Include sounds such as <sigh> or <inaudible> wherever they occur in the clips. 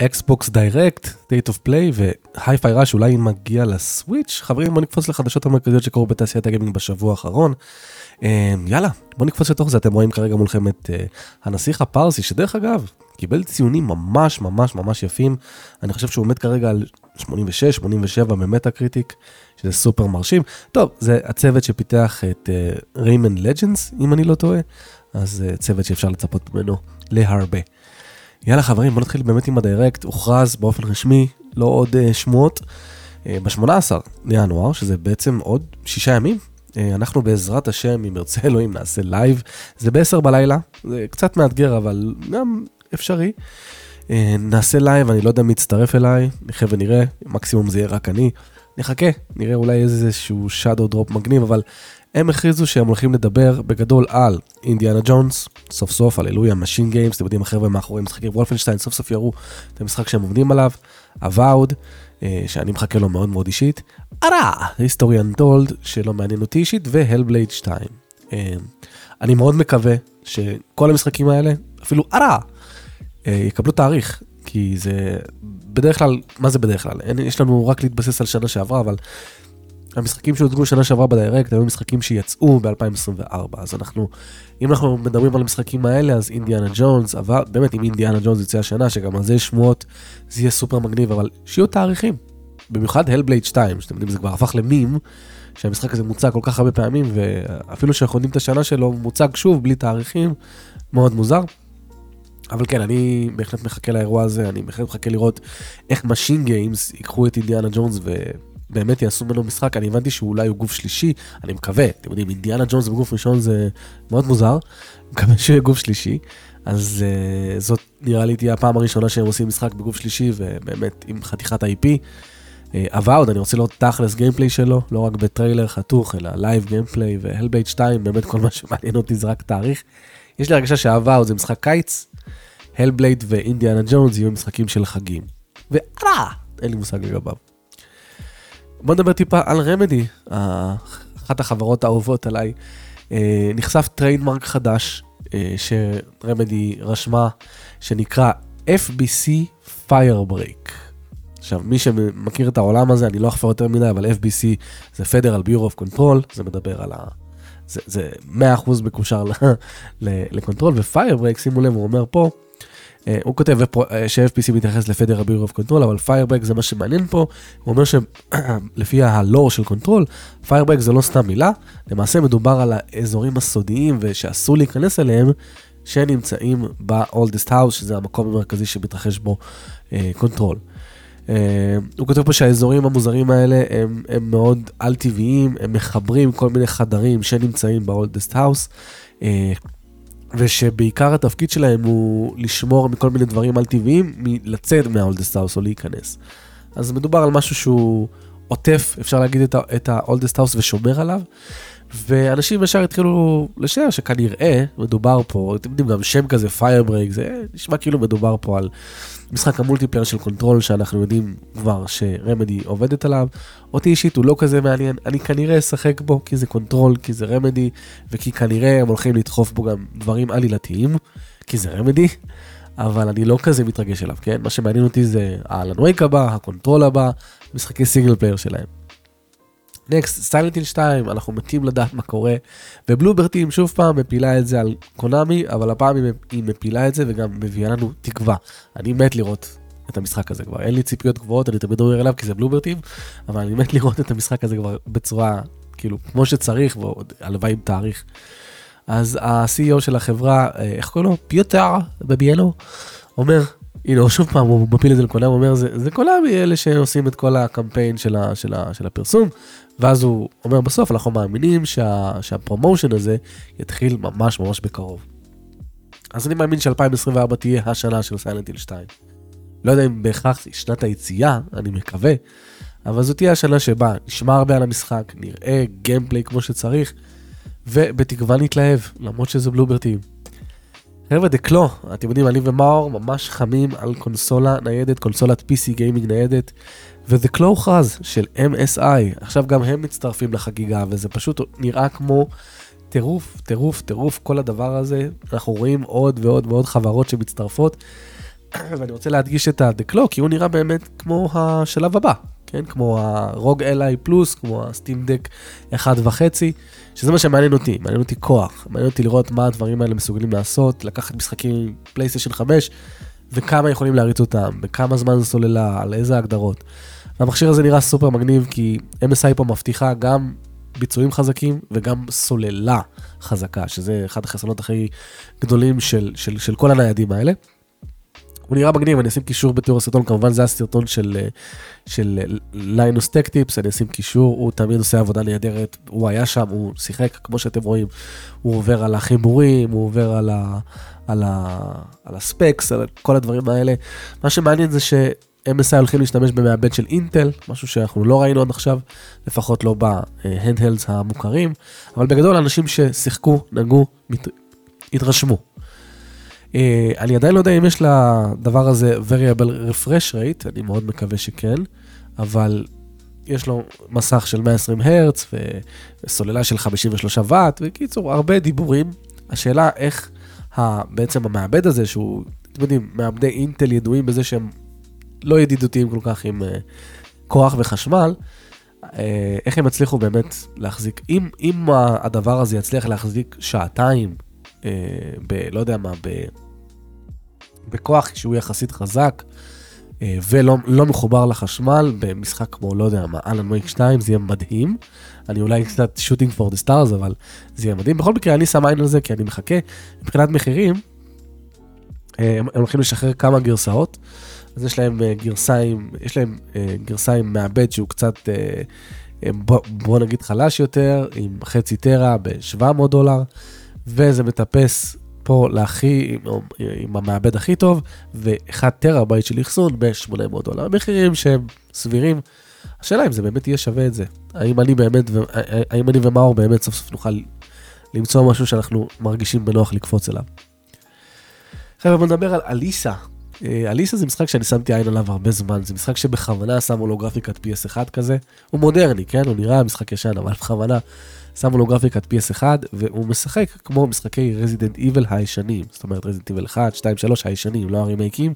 Xbox Direct, State of Play ו Hi-Fi Rush אולי מגיע ל Switch חברים בוא נקפוץ לחדשות המרכזיות שקורו בתעשיית הגיימינג בשבוע האחרון. יאללה בוא נקפוץ לתוך זה. אתם רואים כרגע מולכם את הנסיך הפרסי שדרך אגב קיבל ציונים ממש ממש ממש יפים. אני חושב שהוא עומד כרגע על 86 87 ב Metacritic שזה סופר מרשים. טוב זה הצוות שפיתח את Rayman Legends אם אני לא טועה. אז צוות שאפשר לצפות ממנו להרבה. יאללה חברים בוא נתחיל באמת עם ה Direct, הוכרז באופן רשמי, לא עוד uh, שמועות, uh, ב-18 לינואר, שזה בעצם עוד שישה ימים. Uh, אנחנו בעזרת השם, אם ירצה אלוהים, נעשה live, זה ב-10 בלילה, זה קצת מאתגר אבל גם אפשרי. Uh, נעשה live, אני לא יודע מי יצטרף אליי, נחיה ונראה, מקסימום זה יהיה רק אני. נחכה, נראה אולי איזשהו shadow drop מגניב, אבל הם הכריזו שהם הולכים לדבר בגדול על אינדיאנה ג'ונס, סוף סוף, הללויה, MachineGames, אתם יודעים, החבר'ה מאחורי משחקים Wolfenstein, סוף סוף יראו את המשחק שהם עובדים עליו, Avowed, שאני מחכה לו מאוד מאוד אישית, Ara, History Untold, שלא מעניין אותי אישית, ו Hellblade 2. אני מאוד מקווה שכל המשחקים האלה, אפילו Ara, יקבלו תאריך, כי זה בדרך כלל, מה זה בדרך כלל? יש לנו רק להתבסס על שנה שעברה, אבל המשחקים שהוצגו שנה שעברה בדיירקט היו משחקים שיצאו ב-2024, אז אנחנו, אם אנחנו מדברים על המשחקים האלה, אז אינדיאנה ג'ונס, אבל באמת אם אינדיאנה ג'ונס יצא השנה, שגם על זה יש שמועות, זה יהיה סופר מגניב, אבל שיהיו תאריכים. במיוחד הלבלייד 2, שאתם יודעים, זה כבר הפך למים, שהמשחק הזה מוצג כל כך הרבה פעמים, ואפילו שאנחנו יודעים את השנה שלו, מוצג שוב בלי תאריכים, מאוד מוזר. אבל כן, אני בהחלט מחכה לאירוע הזה, אני בהחלט מחכה לראות איך MachineGames ייקחו את אינדיאנה ג'ונס ו... באמת יעשו ממנו משחק, אני הבנתי שאולי הוא גוף שלישי, אני מקווה, אתם יודעים, אינדיאנה ג'ונס בגוף ראשון זה מאוד מוזר, מקווה שיהיה גוף שלישי, אז uh, זאת נראה לי תהיה הפעם הראשונה שהם עושים משחק בגוף שלישי, ובאמת עם חתיכת ה-IP. Avowed אני רוצה לראות תכלס gameplay שלו, לא רק בטריילר חתוך, אלא live gameplay ו Hellblade 2, באמת כל מה שמעניין אותי זה רק תאריך. יש לי הרגשה שה Avowed זה משחק קיץ, Hellblade ואינדיאנה ג'ונס יהיו משחקים של חגים. ואה, אין לי מושג לגביו. בוא נדבר טיפה על Remedy, אחת החברות האהובות עליי. אה, נחשף trademark חדש אה, ש Remedy רשמה, שנקרא FBC Firebreak. עכשיו, מי שמכיר את העולם הזה, אני לא אחפור יותר מדי, אבל FBC זה Federal Bureau of Control, זה מדבר על ה... זה, זה 100% מקושר ל Control, ו-Firebreak, שימו לב, הוא אומר פה, אה, הוא כותב אה, ש-FBC מתייחס ל Federal Bureau of Control, אבל Firebreak זה מה שמעניין פה, הוא אומר שלפי <clears throat> ה lore של Control, Firebreak זה לא סתם מילה, למעשה מדובר על האזורים הסודיים ושאסור להיכנס אליהם, שנמצאים ב-oldest house, שזה המקום המרכזי שמתרחש בו Control. Uh, הוא כותב פה שהאזורים המוזרים האלה הם, הם מאוד על-טבעיים, הם מחברים כל מיני חדרים שנמצאים ב-oldest house. Uh, ושבעיקר התפקיד שלהם הוא לשמור מכל מיני דברים על טבעיים, מלצאת מה oldest house או להיכנס. אז מדובר על משהו שהוא עוטף, אפשר להגיד, את ה oldest house ושומר עליו. ואנשים ישר התחילו לשער שכנראה מדובר פה, אתם יודעים, גם שם כזה, Firebreak, זה נשמע כאילו מדובר פה על משחק ה multiplayer של Control שאנחנו יודעים כבר ש Remedy עובדת עליו. אותי אישית הוא לא כזה מעניין, אני כנראה אשחק בו כי זה Control, כי זה Remedy, וכי כנראה הם הולכים לדחוף בו גם דברים עלילתיים, כי זה Remedy, אבל אני לא כזה מתרגש אליו, כן? מה שמעניין אותי זה ה Alan Wake הבא, ה Control הבא, משחקי single player שלהם. Next, Silent Hill 2, אנחנו מתים לדעת מה קורה, ו Bloober Team שוב פעם מפילה את זה על Konami, אבל הפעם היא מפילה את זה וגם מביאה לנו תקווה. אני מת לראות את המשחק הזה כבר, אין לי ציפיות גבוהות, אני תמיד אומר אליו כי זה Bloober Team, אבל אני מת לראות את המשחק הזה כבר בצורה, כאילו, כמו שצריך, ועוד הלוואי עם תאריך. אז ה-CEO של החברה, אה, איך קוראים לו? פיוטר בביאנו, אומר, הנה, הוא שוב פעם, הוא מפיל את זה ל Konami, הוא אומר, זה, זה Konami אלה שעושים את כל הקמפיין של, ה, של, ה, של הפרסום, ואז הוא אומר בסוף, אנחנו מאמינים שה, שה promotion הזה יתחיל ממש ממש בקרוב. אז אני מאמין ש-2024 תהיה השנה של Silent Hill 2. לא יודע אם בהכרח שנת היציאה, אני מקווה, אבל זאת תהיה השנה שבה נשמע הרבה על המשחק, נראה gameplay כמו שצריך, ובתקווה נתלהב, למרות שזה Bloober Team. חבר'ה, The Claw, אתם יודעים, אני ומאור ממש חמים על קונסולה ניידת, קונסולת PC gaming ניידת, ו The Claw הוכרז של MSI, עכשיו גם הם מצטרפים לחגיגה, וזה פשוט נראה כמו טירוף, טירוף, טירוף, כל הדבר הזה, אנחנו רואים עוד ועוד ועוד חברות שמצטרפות. <clears throat> ואני רוצה להדגיש את Clock, כי הוא נראה באמת כמו השלב הבא, כן? כמו ה-ROG Li פלוס, כמו ה-Steam Deck 1.5, שזה מה שמעניין אותי, מעניין אותי כוח, מעניין אותי לראות מה הדברים האלה מסוגלים לעשות, לקחת משחקים פלייסטיישן 5, וכמה יכולים להריץ אותם, בכמה זמן זה סוללה, על איזה הגדרות. והמכשיר הזה נראה סופר מגניב, כי MSI פה מבטיחה גם ביצועים חזקים וגם סוללה חזקה, שזה אחד החסרונות הכי גדולים של, של, של כל הניידים האלה. הוא נראה מגניב, אני אשים קישור בתיאור הסרטון, כמובן זה הסרטון של, של Linus Tech Tips, אני אשים קישור, הוא תמיד עושה עבודה נהדרת, הוא היה שם, הוא שיחק, כמו שאתם רואים, הוא עובר על החיבורים, הוא עובר על, ה, על, ה, על ה specs, על כל הדברים האלה. מה שמעניין זה ש... MSI הולכים להשתמש במעבד של אינטל, משהו שאנחנו לא ראינו עד עכשיו, לפחות לא ב handhelds המוכרים, אבל בגדול אנשים ששיחקו, נגעו, מת... התרשמו. אה, אני עדיין לא יודע אם יש לדבר הזה variable refresh rate, אני מאוד מקווה שכן, אבל יש לו מסך של 120 הרץ וסוללה של 53 ואט, וקיצור, הרבה דיבורים. השאלה איך בעצם המעבד הזה, שהוא, אתם יודעים, מעבדי אינטל ידועים בזה שהם לא ידידותיים כל כך עם uh, כוח וחשמל, אה, איך הם יצליחו באמת להחזיק, אם, אם הדבר הזה יצליח להחזיק שעתיים, אה, ב... לא יודע מה, ב... בכוח שהוא יחסית חזק, אה, ולא לא מחובר לחשמל, במשחק כמו, לא יודע מה, Alan Wake 2, זה יהיה מדהים. אני אולי קצת shooting for the stars, אבל זה יהיה מדהים. בכל מקרה, אני שם עין על זה, כי אני מחכה. מבחינת מחירים, הם הולכים לשחרר כמה גרסאות. אז יש להם uh, גרסיים, יש להם גרסה עם מעבד שהוא קצת, בוא, בוא נגיד חלש יותר, עם חצי טרה ב-700 דולר, וזה מטפס פה להכי, עם, עם המעבד הכי טוב, ו-1 טרה בית של אחסון ב-800 דולר. מחירים שהם סבירים. השאלה אם זה באמת יהיה שווה את זה. האם אני באמת, האם אני ומאור באמת סוף סוף נוכל למצוא משהו שאנחנו מרגישים בנוח לקפוץ אליו. חבר'ה, בוא נדבר על Alisa, אה, Alisa זה משחק שאני שמתי עין עליו הרבה זמן, זה משחק שבכוונה שמו לו גרפיקת PS1 כזה, הוא מודרני, כן? הוא נראה משחק ישן, אבל בכוונה שמו לו גרפיקת PS1, והוא משחק כמו משחקי Resident Evil הישנים, זאת אומרת Resident Evil 1, 2, 3 הישנים, לא הרימייקים,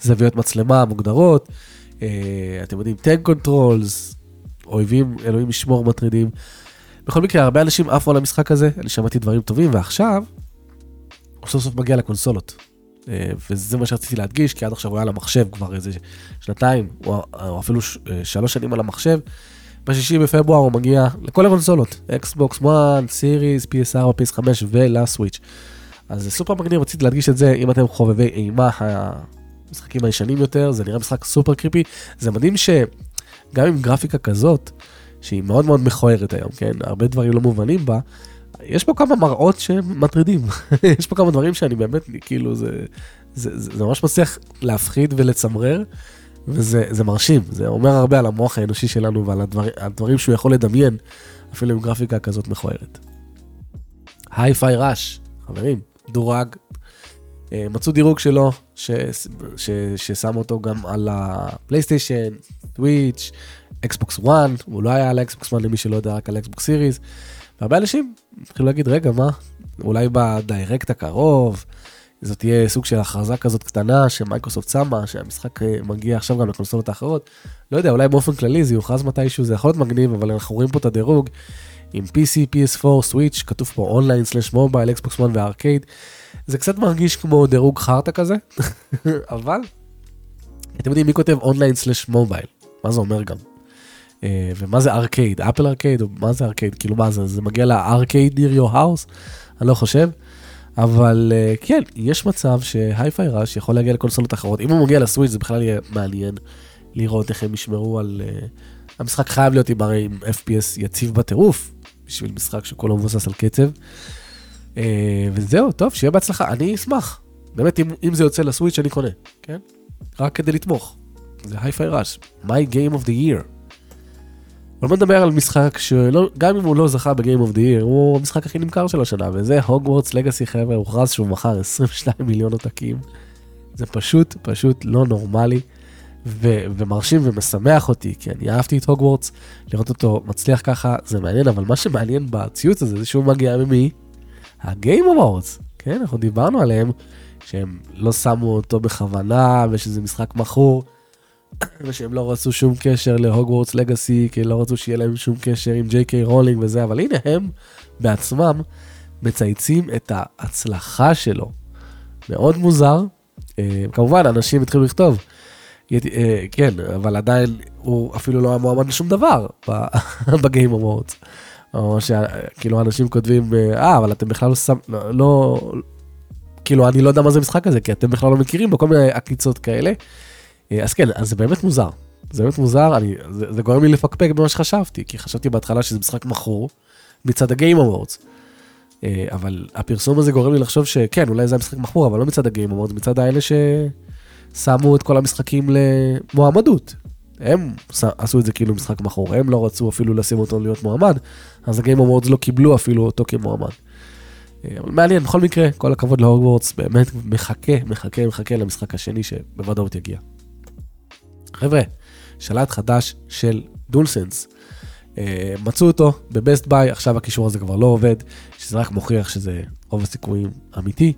זוויות מצלמה מוגדרות, אה, אתם יודעים, tank controls, אויבים, אלוהים ישמור מטרידים. בכל מקרה, הרבה אנשים עפו על המשחק הזה, אני שמעתי דברים טובים, ועכשיו, הוא סוף סוף מגיע לקונסולות. אה, וזה מה שרציתי להדגיש, כי עד עכשיו הוא היה על המחשב כבר איזה שנתיים, או אפילו אה, שלוש שנים על המחשב. בשישי בפברואר הוא מגיע לכל הקונסולות, Xbox 1, Series, PS4, PS5 ול Switch. אז זה סופר מגניב, רציתי להדגיש את זה, אם אתם חובבי אימה, המשחקים הישנים יותר, זה נראה משחק סופר creepy. זה מדהים שגם עם גרפיקה כזאת, שהיא מאוד מאוד מכוערת היום, כן? הרבה דברים לא מובנים בה, יש פה כמה מראות שמטרידים, <laughs> יש פה כמה דברים שאני באמת, כאילו, זה, זה, זה, זה ממש מצליח להפחיד ולצמרר, וזה מרשים, זה אומר הרבה על המוח האנושי שלנו ועל הדבר, הדברים שהוא יכול לדמיין, אפילו עם גרפיקה כזאת מכוערת. היי-פיי ראש, חברים, דורג, אה, מצאו דירוג שלו, ש, ש, ששם אותו גם על הפלייסטיישן, טוויץ', Xbox 1, הוא לא היה על Xbox 1 למי שלא יודע, רק על Xbox Series. והרבה אנשים התחילו להגיד, רגע, מה, אולי ב Direct הקרוב, זאת תהיה סוג של הכרזה כזאת קטנה שמייקרוסופט שמה, שהמשחק אה, מגיע עכשיו גם לקונסולות האחרות. לא יודע, אולי באופן כללי זה יוכרז מתישהו, זה יכול להיות מגניב, אבל אנחנו רואים פה את הדירוג עם PC, PS4, Switch, כתוב פה online slash mobile, Xbox 1 וארקייד. זה קצת מרגיש כמו דירוג חרטא כזה, <laughs> אבל אתם יודעים מי כותב אונליין סלש מובייל, מה זה אומר גם? אה, ומה זה ארקייד? אפל ארקייד? או מה זה ארקייד? כאילו מה זה? זה מגיע לארקייד near your house? אני לא חושב. אבל אה, כן, יש מצב שהייפיי ראש יכול להגיע לקונסולות אחרות. אם הוא מגיע לסוויץ' זה בכלל יהיה מעניין לראות איך הם ישמרו על... Uh, המשחק חייב להיות עם הרי עם FPS יציב בטירוף, בשביל משחק שכולו מבוסס על קצב. וזהו, טוב, שיהיה בהצלחה. אני אשמח. באמת, אם, אם זה יוצא ל Switch אני קונה, כן? רק כדי לתמוך. זה Hi-Fi Rush. My Game of the Year. אבל בוא נדבר על משחק שגם אם הוא לא זכה ב Game of the Year הוא המשחק הכי נמכר של השנה, וזה Hogwarts Legacy חבר'ה, הוכרז שהוא מכר 22 מיליון עותקים. זה פשוט, פשוט לא נורמלי, ו- ומרשים ומשמח אותי, כי אני אהבתי את הוגוורטס, לראות אותו מצליח ככה, זה מעניין, אבל מה שמעניין בציוץ הזה, זה שהוא מגיע ממי? ה Game Awards, כן, אנחנו דיברנו עליהם, שהם לא שמו אותו בכוונה, ושזה משחק מכור, ושהם לא רצו שום קשר ל Hogwarts Legacy, כי לא רצו שיהיה להם שום קשר עם ג'יי קיי רולינג וזה, אבל הנה הם בעצמם מצייצים את ההצלחה שלו. מאוד מוזר. אה, כמובן, אנשים התחילו לכתוב. אה, כן, אבל עדיין הוא אפילו לא היה מועמד לשום דבר <laughs> ב Game Awards. או שכאילו אנשים כותבים, אה, אבל אתם בכלל לא שם, לא, לא, כאילו, אני לא יודע מה זה משחק הזה, כי אתם בכלל לא מכירים בו, כל מיני עקיצות כאלה. אה, אז כן, אז זה באמת מוזר. זה באמת מוזר, אני, זה, זה גורם לי לפקפק במה שחשבתי, כי חשבתי בהתחלה שזה משחק מכור מצד ה Game Awards. אה, אבל הפרסום הזה גורם לי לחשוב שכן, אולי זה המשחק מכור, אבל לא מצד ה Game Awards, מצד האלה ששמו את כל המשחקים למועמדות. הם עשו את זה כאילו משחק מכור, הם לא רצו אפילו לשים אותו להיות מועמד, אז ה Game Awards לא קיבלו אפילו אותו כמועמד. אה, אבל מעניין, בכל מקרה, כל הכבוד להוגוורטס, באמת מחכה, מחכה, מחכה למשחק השני שבוודאות יגיע. חבר'ה, שלט חדש של DualSense. אה, מצאו אותו ב Best Buy, עכשיו הקישור הזה כבר לא עובד, שזה רק מוכיח שזה רוב הסיכויים אמיתי.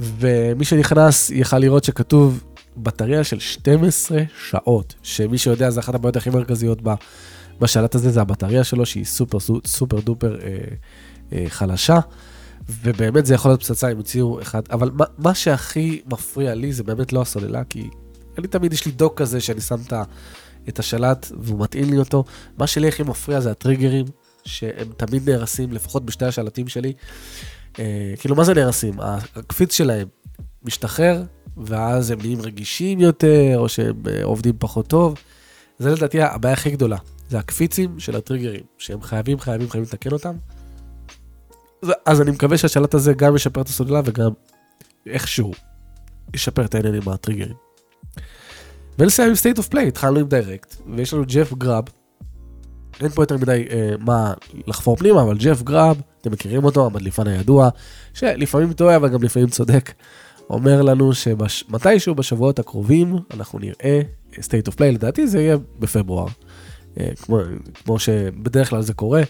ומי שנכנס יכל לראות שכתוב בטריה של 12 שעות, שמי שיודע זה אחת הבעיות הכי מרכזיות בשלט הזה, זה הבטריה שלו שהיא סופר סופר דופר אה, אה, חלשה. ובאמת זה יכול להיות פצצה אם הוציאו אחד, אבל מה, מה שהכי מפריע לי זה באמת לא הסוללה, כי אני תמיד יש לי דוק כזה שאני שם את השלט והוא מטעין לי אותו. מה שלי הכי מפריע זה הטריגרים, שהם תמיד נהרסים, לפחות בשתי השלטים שלי. אה, כאילו, מה זה נהרסים? הקפיץ שלהם משתחרר, ואז הם נהיים רגישים יותר, או שהם אה, עובדים פחות טוב. זה לדעתי הבעיה הכי גדולה, זה הקפיצים של הטריגרים, שהם חייבים, חייבים, חייבים לתקן אותם. אז אני מקווה שהשלט הזה גם ישפר את הסוללה וגם איכשהו ישפר את העניינים מהטריגרים. ונסיים עם state of play, התחלנו עם דיירקט, ויש לנו ג'ף גראב. אין פה יותר מדי אה, מה לחפור פנימה, אבל ג'ף גראב, אתם מכירים אותו, המדליפן הידוע, שלפעמים טועה אבל גם לפעמים צודק, אומר לנו שמתישהו בשבועות הקרובים אנחנו נראה state of play, לדעתי זה יהיה בפברואר, אה, כמו, כמו שבדרך כלל זה קורה.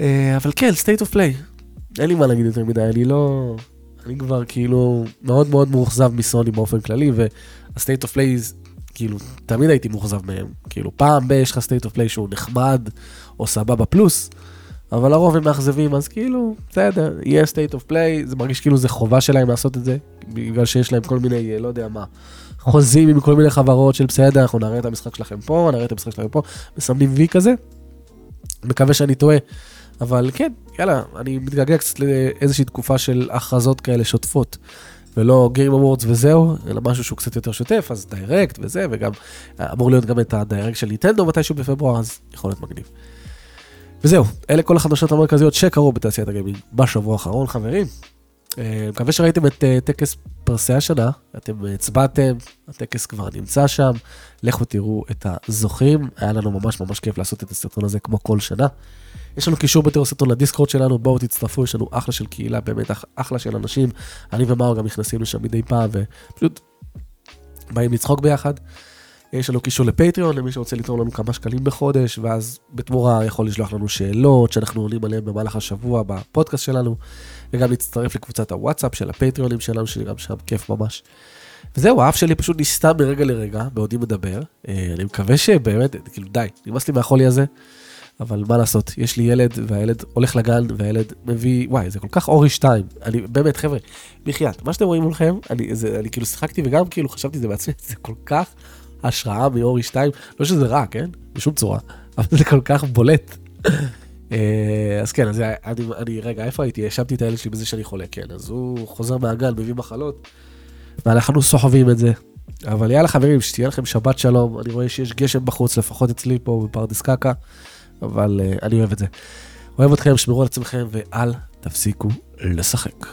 אה, אבל כן, state of play, אין לי מה להגיד יותר מדי, אני לא... אני כבר כאילו מאוד מאוד מאוכזב מסוני באופן כללי, וה-state of play, כאילו, תמיד הייתי מאוכזב מהם. כאילו, פעם ב- יש לך state of play שהוא נחמד, או סבבה פלוס, אבל לרוב הם מאכזבים, אז כאילו, בסדר, יהיה state of play, זה מרגיש כאילו זה חובה שלהם לעשות את זה, בגלל שיש להם כל מיני, לא יודע מה, חוזים עם כל מיני חברות של בסדר, אנחנו נראה את המשחק שלכם פה, נראה את המשחק שלכם פה, מסמנים וי כזה. מקווה שאני טועה. אבל כן, יאללה, אני מתגעגע קצת לאיזושהי תקופה של הכרזות כאלה שוטפות. ולא Game Awards וזהו, אלא משהו שהוא קצת יותר שוטף, אז Direct וזה, וגם אמור להיות גם את ה Direct של ניטנדו מתישהו בפברואר, אז יכול להיות מגניב. וזהו, אלה כל החדשות המרכזיות שקרו בתעשיית הגיימינג בשבוע האחרון, חברים. אה, מקווה שראיתם את אה, טקס פרסי השנה, אתם הצבעתם, הטקס כבר נמצא שם, לכו תראו את הזוכים, היה לנו ממש ממש כיף לעשות את הסרטון הזה כמו כל שנה. יש לנו קישור בתיאור סרטון ל Discord שלנו, בואו תצטרפו, יש לנו אחלה של קהילה, באמת אחלה של אנשים. אני ומאור גם נכנסים לשם מדי פעם, ופשוט באים לצחוק ביחד. יש לנו קישור לפטריון, למי שרוצה לתרום לנו כמה שקלים בחודש, ואז בתמורה יכול לשלוח לנו שאלות שאנחנו עונים עליהן במהלך השבוע בפודקאסט שלנו, וגם להצטרף לקבוצת הוואטסאפ של הפטריונים שלנו, שגם שם כיף ממש. וזהו, האף שלי פשוט נסתם מרגע לרגע, בעודי מדבר. אה, אני מקווה שבאמת, כאילו די, נמאס לי מהחולי הזה. אבל מה לעשות, יש לי ילד, והילד הולך לגן, והילד מביא, וואי, זה כל כך אורי 2. אני, באמת, חבר'ה, בחייאת, מה שאתם רואים מולכם, אני, זה, אני כאילו שיחקתי וגם כאילו חשבתי זה בעצמי, <laughs> זה כל כך השראה מאורי 2, לא שזה רע, כן? בשום צורה, <laughs> אבל זה כל כך בולט. אה, אז כן, אז אני, אני, רגע, איפה הייתי? האשמתי את הילד שלי בזה שאני חולה, כן, אז הוא חוזר מהגן, מביא מחלות, ואנחנו סוחבים את זה. אבל יאללה חברים, שתהיה לכם שבת שלום, אני רואה שיש גשם בחוץ, לפחות אצלי פה בפרדס קקה. אבל uh, אני אוהב את זה. אוהב אתכם, שמרו על עצמכם ואל תפסיקו לשחק.